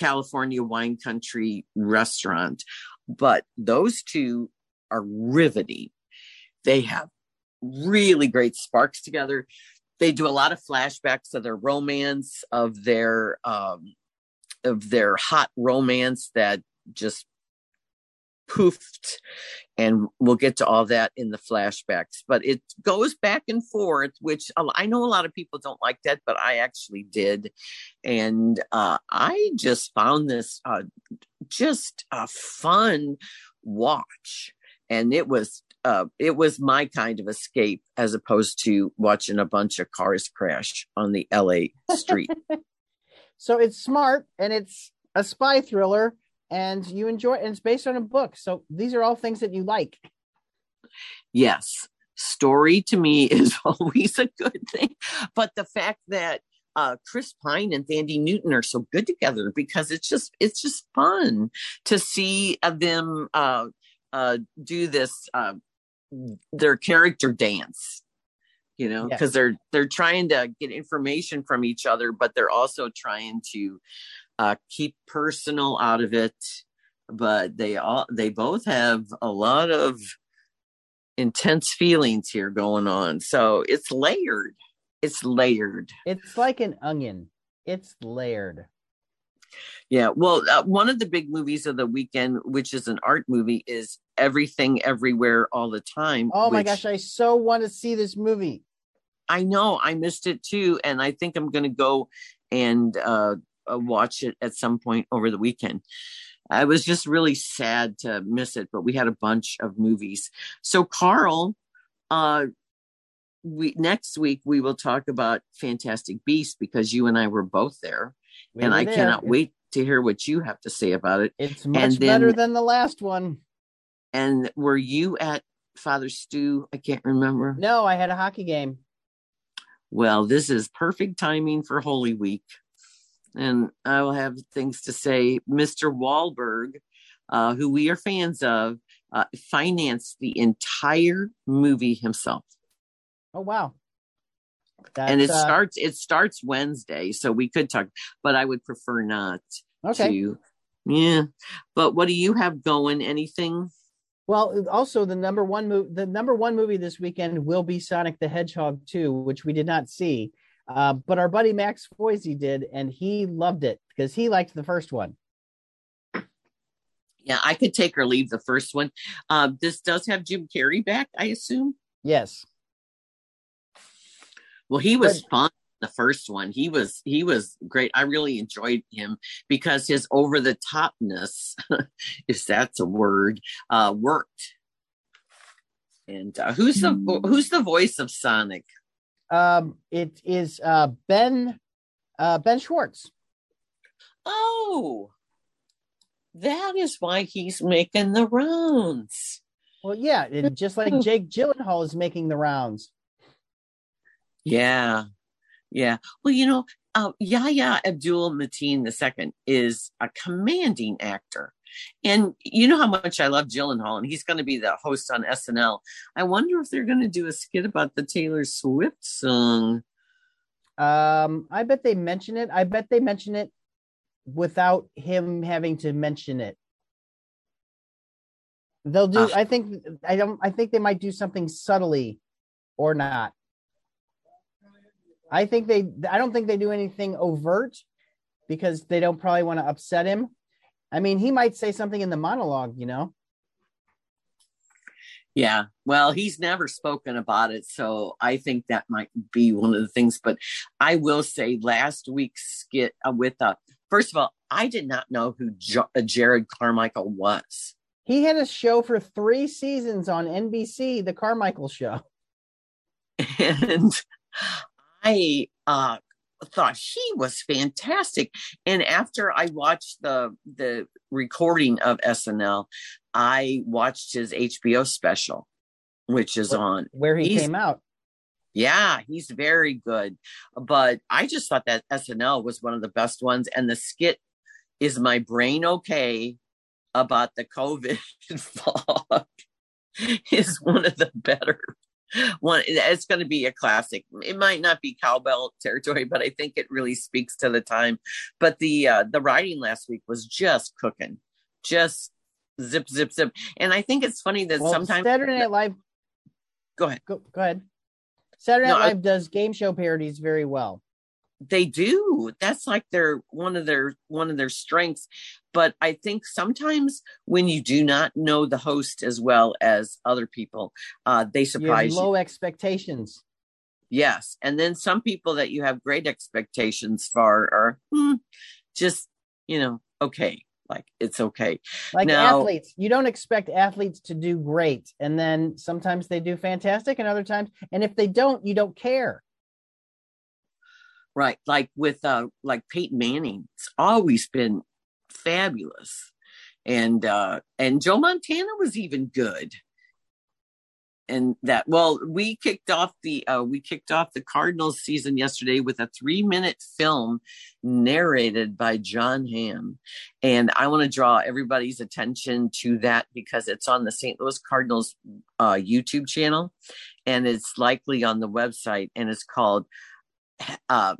California wine country restaurant. But those two are riveting. They have really great sparks together. They do a lot of flashbacks of their romance, of their um, of their hot romance that just poofed and we'll get to all that in the flashbacks. But it goes back and forth which i know a lot of people don't like that but i actually did. And uh, i just found this uh, just a fun watch. And it was uh, it was my kind of escape as opposed to watching a bunch of cars crash on the la <laughs> street. So it's smart and it's a spy thriller and you enjoy it and it's based on a book. So these are all things that you like. Yes. Story to me <laughs> is always a good thing. But the fact that uh, Chris Pine and Thandie Newton are so good together because it's just it's just fun to see uh, them uh, uh, do this uh, their character dance you know because yes. they're they're trying to get information from each other but they're also trying to uh, keep personal out of it. but they all they both have a lot of intense feelings here going on. So it's layered. It's layered. It's like an onion. It's layered. Yeah. Well, uh, one of the big movies of the weekend, which is an art movie, is Everything Everywhere All the Time. Oh my gosh, I so want to see this movie. I know I missed it too, and I think I'm going to go and uh, uh, watch it at some point over the weekend. I was just really sad to miss it, but we had a bunch of movies. So, Carl, uh, we next week we will talk about Fantastic Beasts because you and I were both there, We and I there. cannot It's- wait to hear what you have to say about it. It's much then- better than the last one. And were you at Father Stu? I can't remember. No, I had a hockey game. Well, this is perfect timing for Holy Week. And I will have things to say. Mr. Wahlberg, uh, who we are fans of, uh, financed the entire movie himself. Oh wow. That's, and it uh, starts it starts Wednesday, so we could talk, but I would prefer not okay. to. Yeah. But what do you have going? Anything? Well, also the number one movie, the number one movie this weekend will be Sonic the Hedgehog 2, which we did not see. Uh, but our buddy Max Foizey did, and he loved it because he liked the first one. Yeah, I could take or leave the first one. Um, this does have Jim Carrey back, I assume. Yes. Well, he was fun. The first one, he was he was great. I really enjoyed him because his over the topness, <laughs> if that's a word, uh, worked. And uh, who's the who's the voice of Sonic? Um, it is uh, Ben uh, Ben Schwartz. Oh, that is why he's making the rounds. Well, yeah, it, just like Jake Gyllenhaal is making the rounds. Yeah, yeah. Well, you know, uh, Yahya Abdul Mateen II is a commanding actor. And you know how much I love Gyllenhaal, and he's going to be the host on SNL. I wonder if they're going to do a skit about the Taylor Swift song. Um, I bet they mention it. I bet they mention it without him having to mention it. They'll do. Ah. I think. I don't. I think they might do something subtly, or not. I think they. I don't think they do anything overt, because they don't probably want to upset him. I mean, he might say something in the monologue. You know. Yeah, well, he's never spoken about it, so I think that might be one of the things. But I will say, last week's skit uh, with uh, first of all, I did not know who jo- uh, Jerrod Carmichael was. He had a show for three seasons on NBC, The Carmichael Show. <laughs> and I uh, thought he was fantastic. And after I watched the the recording of SNL, I watched his HBO special, which is What- on. where he He's- came out. Yeah, he's very good. But I just thought that SNL was one of the best ones, and the skit is my brain okay about the COVID <laughs> fog is one of the better one. It's going to be a classic. It might not be cowbell territory, but I think it really speaks to the time. But the uh, the writing last week was just cooking, just zip zip zip. And I think it's funny that Well, sometimes Saturday Night Live. Go ahead. Go, go ahead. Saturday Night No, I- Live does game show parodies very well. they do that's like their one of their one of their strengths but i think sometimes when you do not know the host as well as other people uh they surprise you, low expectations. yes and then some people that you have great expectations for are hmm, just you know okay like it's okay Like Now- athletes, you don't expect athletes to do great, and then sometimes they do fantastic, and other times, and if they don't, you don't care. right like with uh like peyton manning it's always been fabulous. And uh and joe montana was even good. And that well we kicked off the uh we kicked off the cardinals season yesterday with a three minute film narrated by jon hamm. And i want to draw everybody's attention to that because it's on the st louis cardinals uh youtube channel and it's likely on the website and it's called uh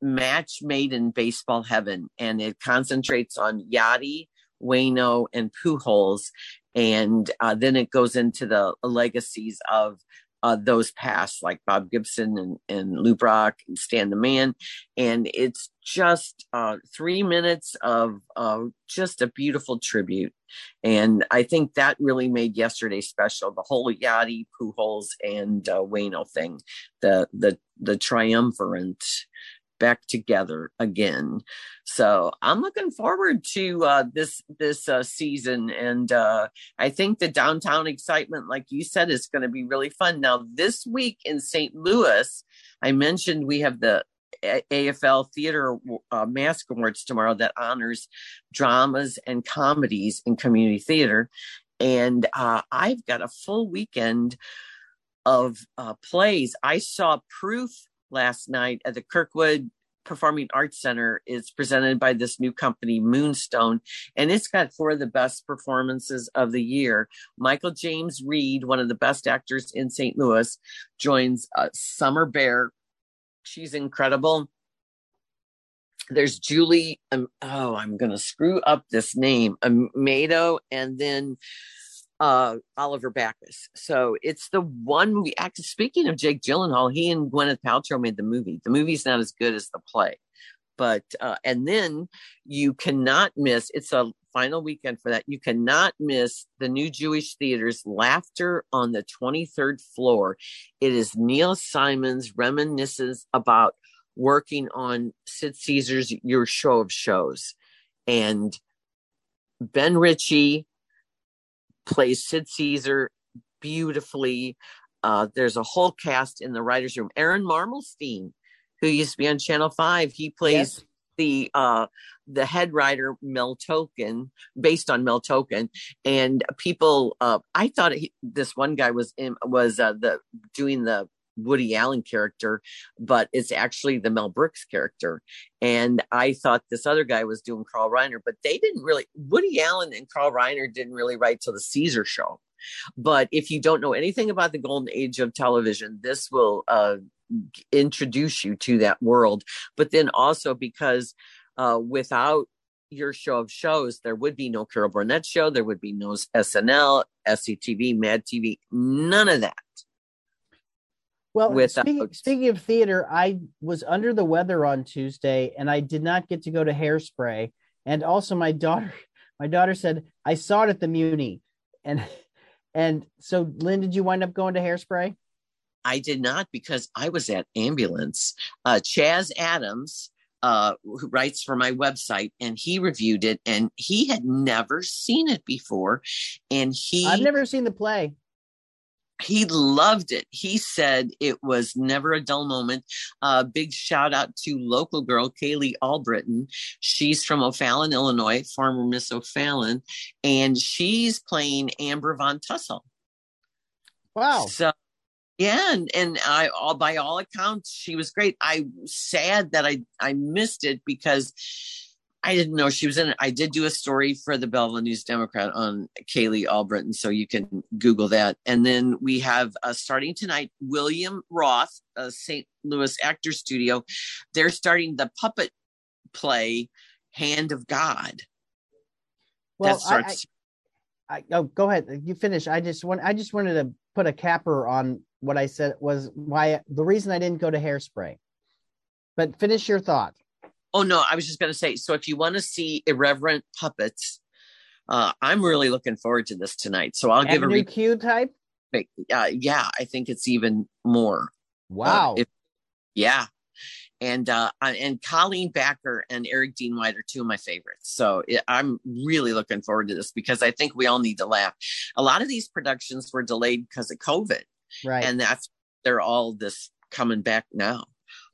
match made in baseball heaven and it concentrates on Yadi Waino, and Pujols. And uh, then it goes into the legacies of uh, those past, like Bob Gibson and, and Lou Brock and Stan the Man. And it's just uh, three minutes of uh, just a beautiful tribute. And I think that really made yesterday special. The whole Yadi, Pujols, and uh, Waino thing, the the the triumvirate back together again. So I'm looking forward to uh, this this uh, season, and uh, I think the downtown excitement, like you said, is going to be really fun. Now this week in St. Louis, I mentioned we have the AFL Theater uh, Mask Awards tomorrow that honors dramas and comedies in community theater, and uh, I've got a full weekend of uh, plays. I saw Proof last night at the Kirkwood Performing Arts Center is presented by this new company, Moonstone, and it's got four of the best performances of the year. Michael James Reed, one of the best actors in St. Louis, joins uh, Summer Bear. She's incredible. There's Julie. Um, oh, I'm going to screw up this name. Amado, and then uh, Oliver Backus. So it's the one movie. Actually, speaking of Jake Gyllenhaal, he and Gwyneth Paltrow made the movie. The movie's not as good as the play, but uh, and then you cannot miss. It's a final weekend for that. You cannot miss the new Jewish theaters Laughter on the 23rd floor. It is Neil Simon's reminiscence about working on Sid Caesar's Your Show of Shows, and Ben Ritchie plays Sid Caesar beautifully. Uh, there's a whole cast in the writers' room. Aaron Marmelstein, who used to be on Channel Five, he plays yes. the uh, the head writer Mel Tolkin, based on Mel Tolkin. And people, uh, I thought he, this one guy was in, was uh, the doing the Woody Allen character, but it's actually the Mel Brooks character. And I thought this other guy was doing Carl Reiner, but they didn't really, Woody Allen and Carl Reiner didn't really write till the Caesar show. But if you don't know anything about the golden age of television, this will uh, introduce you to that world. But then also because uh, without your show of shows, there would be no Carol Burnett show, there would be no SNL, SCTV, Mad TV, none of that. Well, without... speaking, speaking of theater, I was under the weather on Tuesday and I did not get to go to Hairspray. And also, my daughter, <laughs> my daughter said I saw it at the Muni, and <laughs> and so, Lynn, did you wind up going to Hairspray? I did not because I was at ambulance. Uh, Chaz Adams, uh, who writes for my website, and he reviewed it, and he had never seen it before, and he I've never seen the play he loved it. He said it was never a dull moment. Uh, big shout out to local girl Kaylee Albritton. She's from O'Fallon, Illinois, former Miss O'Fallon, and she's playing Amber Von Tussle. Wow. So yeah, and, and I all by all accounts, she was great. I sad that I I missed it because I didn't know she was in it. I did do a story for the Belleville News Democrat on Kaylee Albritton, so you can Google that. And then we have uh, starting tonight William Roth, uh, St. Louis Actor Studio. They're starting the puppet play Hand of God. Well, starts- I, I, I, oh, go ahead. You finish. I just want. I just wanted to put a capper on what I said was why the reason I didn't go to Hairspray. But finish your thought. Oh no, I was just going to say. So if you want to see irreverent puppets, uh, I'm really looking forward to this tonight. So I'll give a re- Q type. Uh, yeah, I think it's even more. Wow. Uh, if, yeah, and uh, and Colleen Backer and Eric Dean White are two of my favorites. So it, I'm really looking forward to this because I think we all need to laugh. A lot of these productions were delayed because of COVID, right? And that's they're all this coming back now.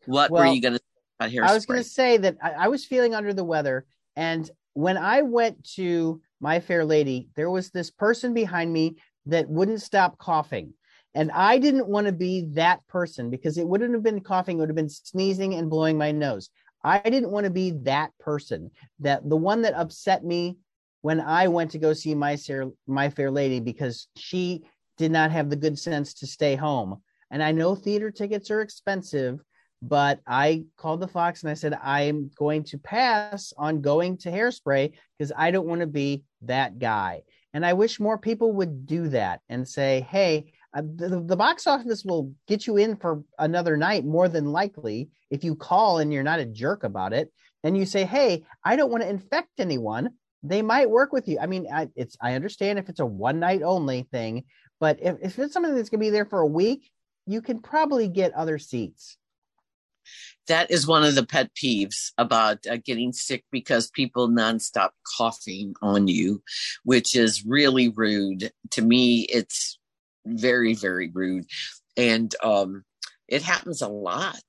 What well, were you going to I was going to say that I, I was feeling under the weather, and when I went to My Fair Lady, there was this person behind me that wouldn't stop coughing. And I didn't want to be that person because it wouldn't have been coughing, it would have been sneezing and blowing my nose. I didn't want to be that person, that the one that upset me when I went to go see my, my Fair Lady because she did not have the good sense to stay home. And I know theater tickets are expensive, but I called the Fox and I said, I'm going to pass on going to hairspray because I don't want to be that guy. And I wish more people would do that and say, hey, uh, the, the, box office will get you in for another night more than likely if you call and you're not a jerk about it. And you say hey i don't want to infect anyone. They might work with you. I mean I, it's i understand if it's a one night only thing but if, if it's something that's going to be there for a week you can probably get other seats that is one of the pet peeves about uh, getting sick because people nonstop coughing on you, which is really rude. To me, it's very, very rude. And um, it happens a lot.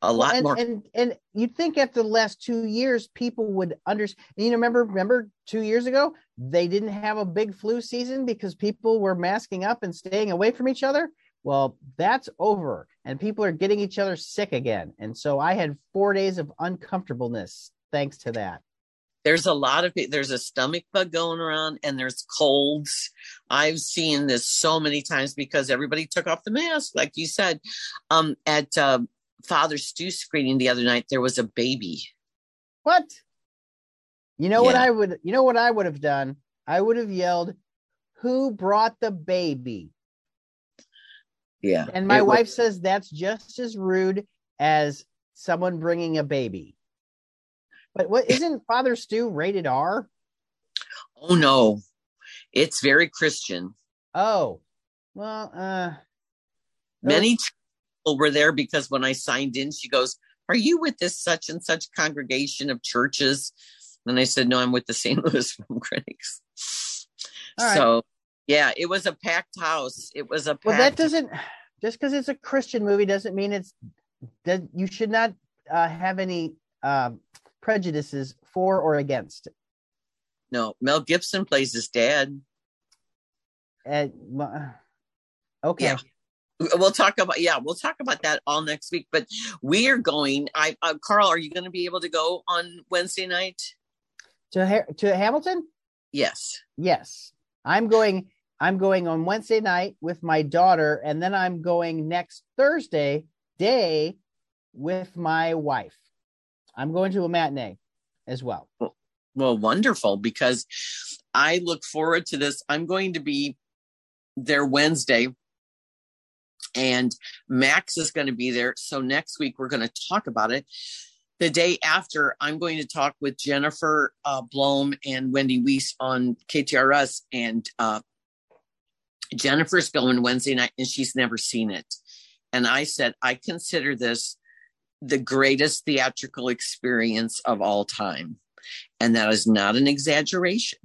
A lot and, more. And and you'd think after the last two years, people would understand. You know, remember, remember two years ago, they didn't have a big flu season because people were masking up and staying away from each other. Well, that's over, and people are getting each other sick again. And so I had four days of uncomfortableness thanks to that. There's a lot of there's a stomach bug going around and there's colds. I've seen this so many times because everybody took off the mask like you said. Um at uh, father stu screening the other night there was a baby. What? You know yeah. what i would you know what i would have done? I would have yelled who brought the baby yeah and my wife was... says that's just as rude as someone bringing a baby but what <laughs> isn't Father Stu rated R? Oh no, it's very Christian. Oh, well, uh, many people were there because when I signed in, she goes, "Are you with this such and such congregation of churches?" And I said, "No, I'm with the St. Louis <laughs> Film Critics." So, yeah, it was a packed house. It was a. well, that doesn't just because it's a Christian movie doesn't mean it's that you should not uh, have any um, prejudices for or against? No, Mel Gibson plays his dad. Uh, okay. Yeah. We'll talk about yeah, we'll talk about that all next week. But we are going. I uh, Carl, are you going to be able to go on Wednesday night to to Hamilton? Yes. Yes, I'm going. I'm going on Wednesday night with my daughter, and then I'm going next Thursday day with my wife. I'm going to a matinee as well. well. Wonderful because I look forward to this. I'm going to be there Wednesday and Max is going to be there. So next week we're going to talk about it. The day after, I'm going to talk with Jennifer uh, Blome and Wendy Weiss on KTRS, and uh, Jennifer's going Wednesday night, and she's never seen it. And I said, I consider this the greatest theatrical experience of all time. And that is not an exaggeration.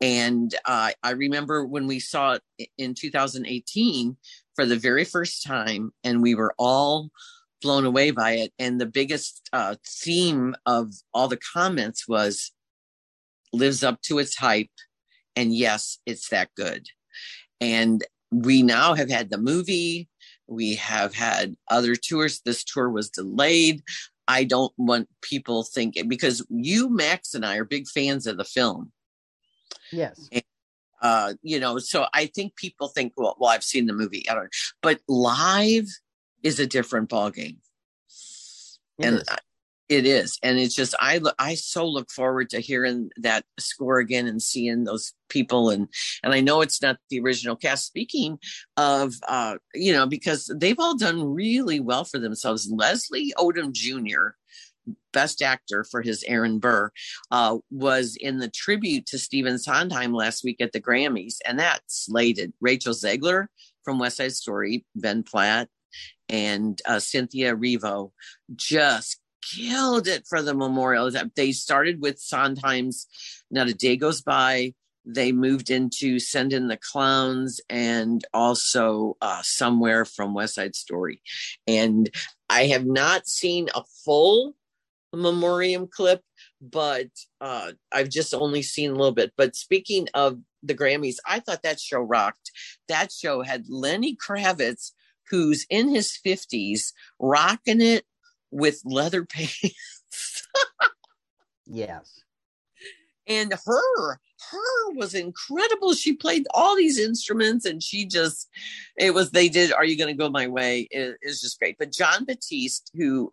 And uh, I remember when we saw it in 2018 for the very first time, and we were all blown away by it. And the biggest uh, theme of all the comments was lives up to its hype. And yes, it's that good. And we now have had the movie, we have had other tours. This tour was delayed. I don't want people thinking because you, Max, and I are big fans of the film. Yes. And, uh, you know, so I think people think, well, well, I've seen the movie, I don't, but live is a different ballgame. and it is, and it's just I I so look forward to hearing that score again and seeing those people and and I know it's not the original cast. Speaking of, uh, you know, because they've all done really well for themselves. Leslie Odom Jr. Best actor for his Aaron Burr uh, was in the tribute to Stephen Sondheim last week at the Grammys, and that slated Rachel Zegler from West Side Story, Ben Platt, and uh, Cynthia Erivo just killed it for the memorial. They started with Sondheim's Not a Day Goes By. They moved into Send in the Clowns and also uh, Somewhere from West Side Story. And I have not seen a full memoriam clip, but uh, I've just only seen a little bit. But speaking of the Grammys, I thought that show rocked. That show had Lenny Kravitz, who's in his 50s, rocking it with leather <laughs> pants. yes. and her her was incredible. She played all these instruments and she just it was they did are you going to go my way? It is just great. But Jon batiste who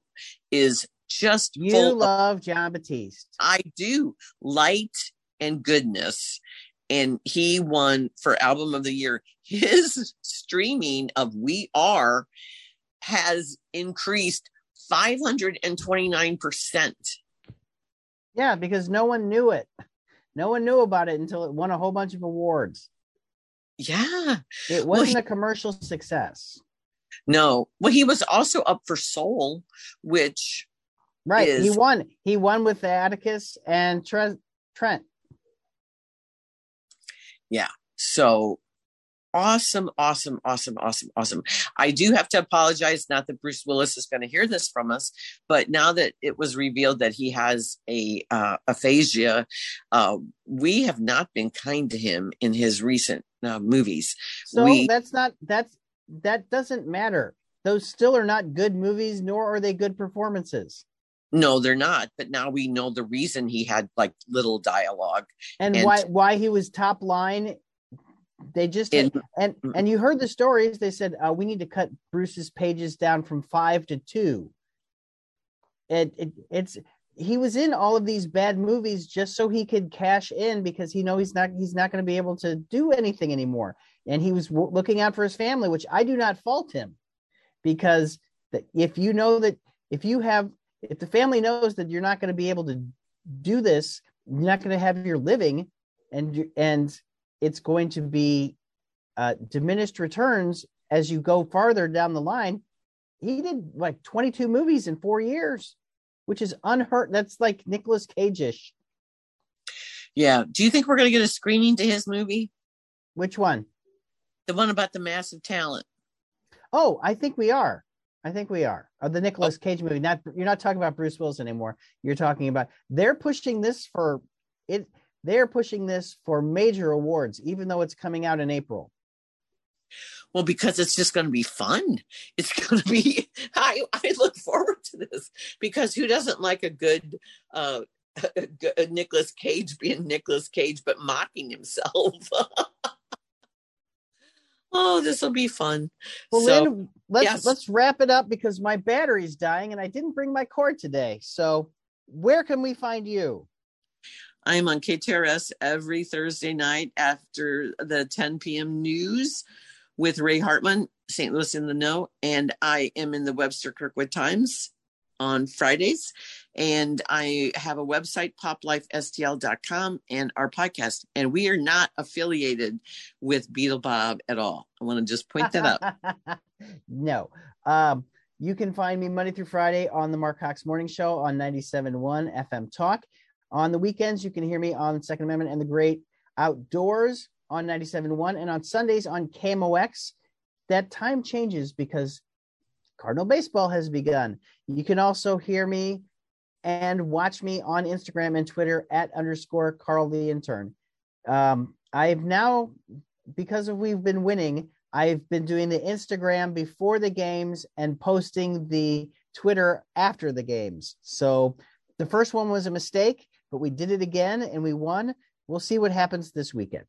is just you love of, jon batiste. I do. Light and goodness. And he won for album of the year. His streaming of we are has increased 529% yeah, because no one knew it. No one knew about it until it won a whole bunch of awards. Yeah. It wasn't well, he, a commercial success. No. Well, he was also up for Soul, which Right. Is, he won. He won with Atticus and Trent. Trent. Yeah. So awesome, awesome, awesome, awesome, awesome. I do have to apologize. Not that Bruce Willis is going to hear this from us, but now that it was revealed that he has a uh, aphasia, uh, we have not been kind to him in his recent uh, movies. So we, that's not that's that doesn't matter. Those still are not good movies, nor are they good performances. No, they're not. But now we know the reason he had like little dialogue and, and why why he was top line they just and and, and you heard the stories. They said uh, we need to cut Bruce's pages down from five to two. It, it it's he was in all of these bad movies just so he could cash in because he know he's not he's not going to be able to do anything anymore and he was w- looking out for his family which i do not fault him because that if you know that if you have if the family knows that you're not going to be able to do this you're not going to have your living and and it's going to be uh, diminished returns as you go farther down the line. He did like 22 movies in four years, which is unheard. That's like Nicolas Cage-ish. Yeah. Do you think we're going to get a screening to his movie? Which one? The one about the massive talent. Oh, I think we are. I think we are. Uh, the Nicolas oh. Cage movie. Not you're not talking about Bruce Willis anymore. You're talking about they're pushing this for it they are pushing this for major awards, even though it's coming out in April. Well, because it's just going to be fun. It's <laughs> going to be. I I look forward to this because who doesn't like a good uh, <laughs> Nicolas Cage being Nicholas Cage but mocking himself? <laughs> oh, this will be fun. Well, so, Lynn, let's yes. let's wrap it up because my battery's dying and I didn't bring my cord today. So, where can we find you? I'm on KTRS every Thursday night after the 10 p.m. news with Ray Hartman, St. Louis in the Know, and I am in the Webster Kirkwood Times on Fridays. And I have a website, poplifestl.com, and our podcast. And we are not affiliated with Beetle Bob at all. I want to just point that out. <laughs> no. Um, you can find me Monday through Friday on the Mark Cox Morning Show on 97.1 FM Talk. On the weekends, you can hear me on Second Amendment and the Great Outdoors on 97.1 and on Sundays on KMOX. That time changes because Cardinal baseball has begun. You can also hear me and watch me on Instagram and Twitter at underscore Carl the Intern. Um, I've now, because of we've been winning, I've been doing the Instagram before the games and posting the Twitter after the games. So the first one was a mistake but we did it again and we won. We'll see what happens this weekend.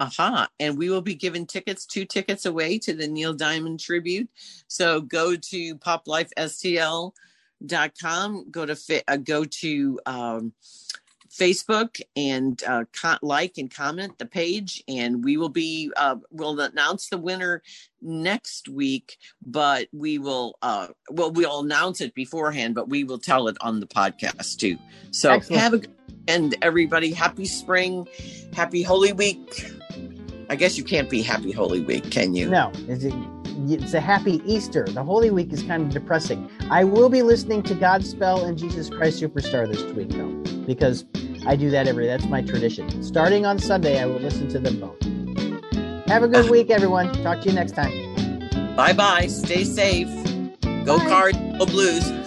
Aha. Uh-huh. And we will be giving tickets, two tickets away to the Neil Diamond tribute. So go to poplifestl.com, go to, uh, go to, um, Facebook and uh, con- like and comment the page, and we will be uh, we'll announce the winner next week. But we will uh, well we'll announce it beforehand, but we will tell it on the podcast too. So Excellent. have a and everybody happy spring, happy Holy Week. I guess you can't be happy Holy Week, can you? No, it's a, it's a happy Easter. The Holy Week is kind of depressing. I will be listening to Godspell and Jesus Christ Superstar this week though, because I do that every. That's my tradition. Starting on Sunday, I will listen to them both. Have a good ah. week, everyone. Talk to you next time. Bye bye. Stay safe. Go Bye. card. Go blues.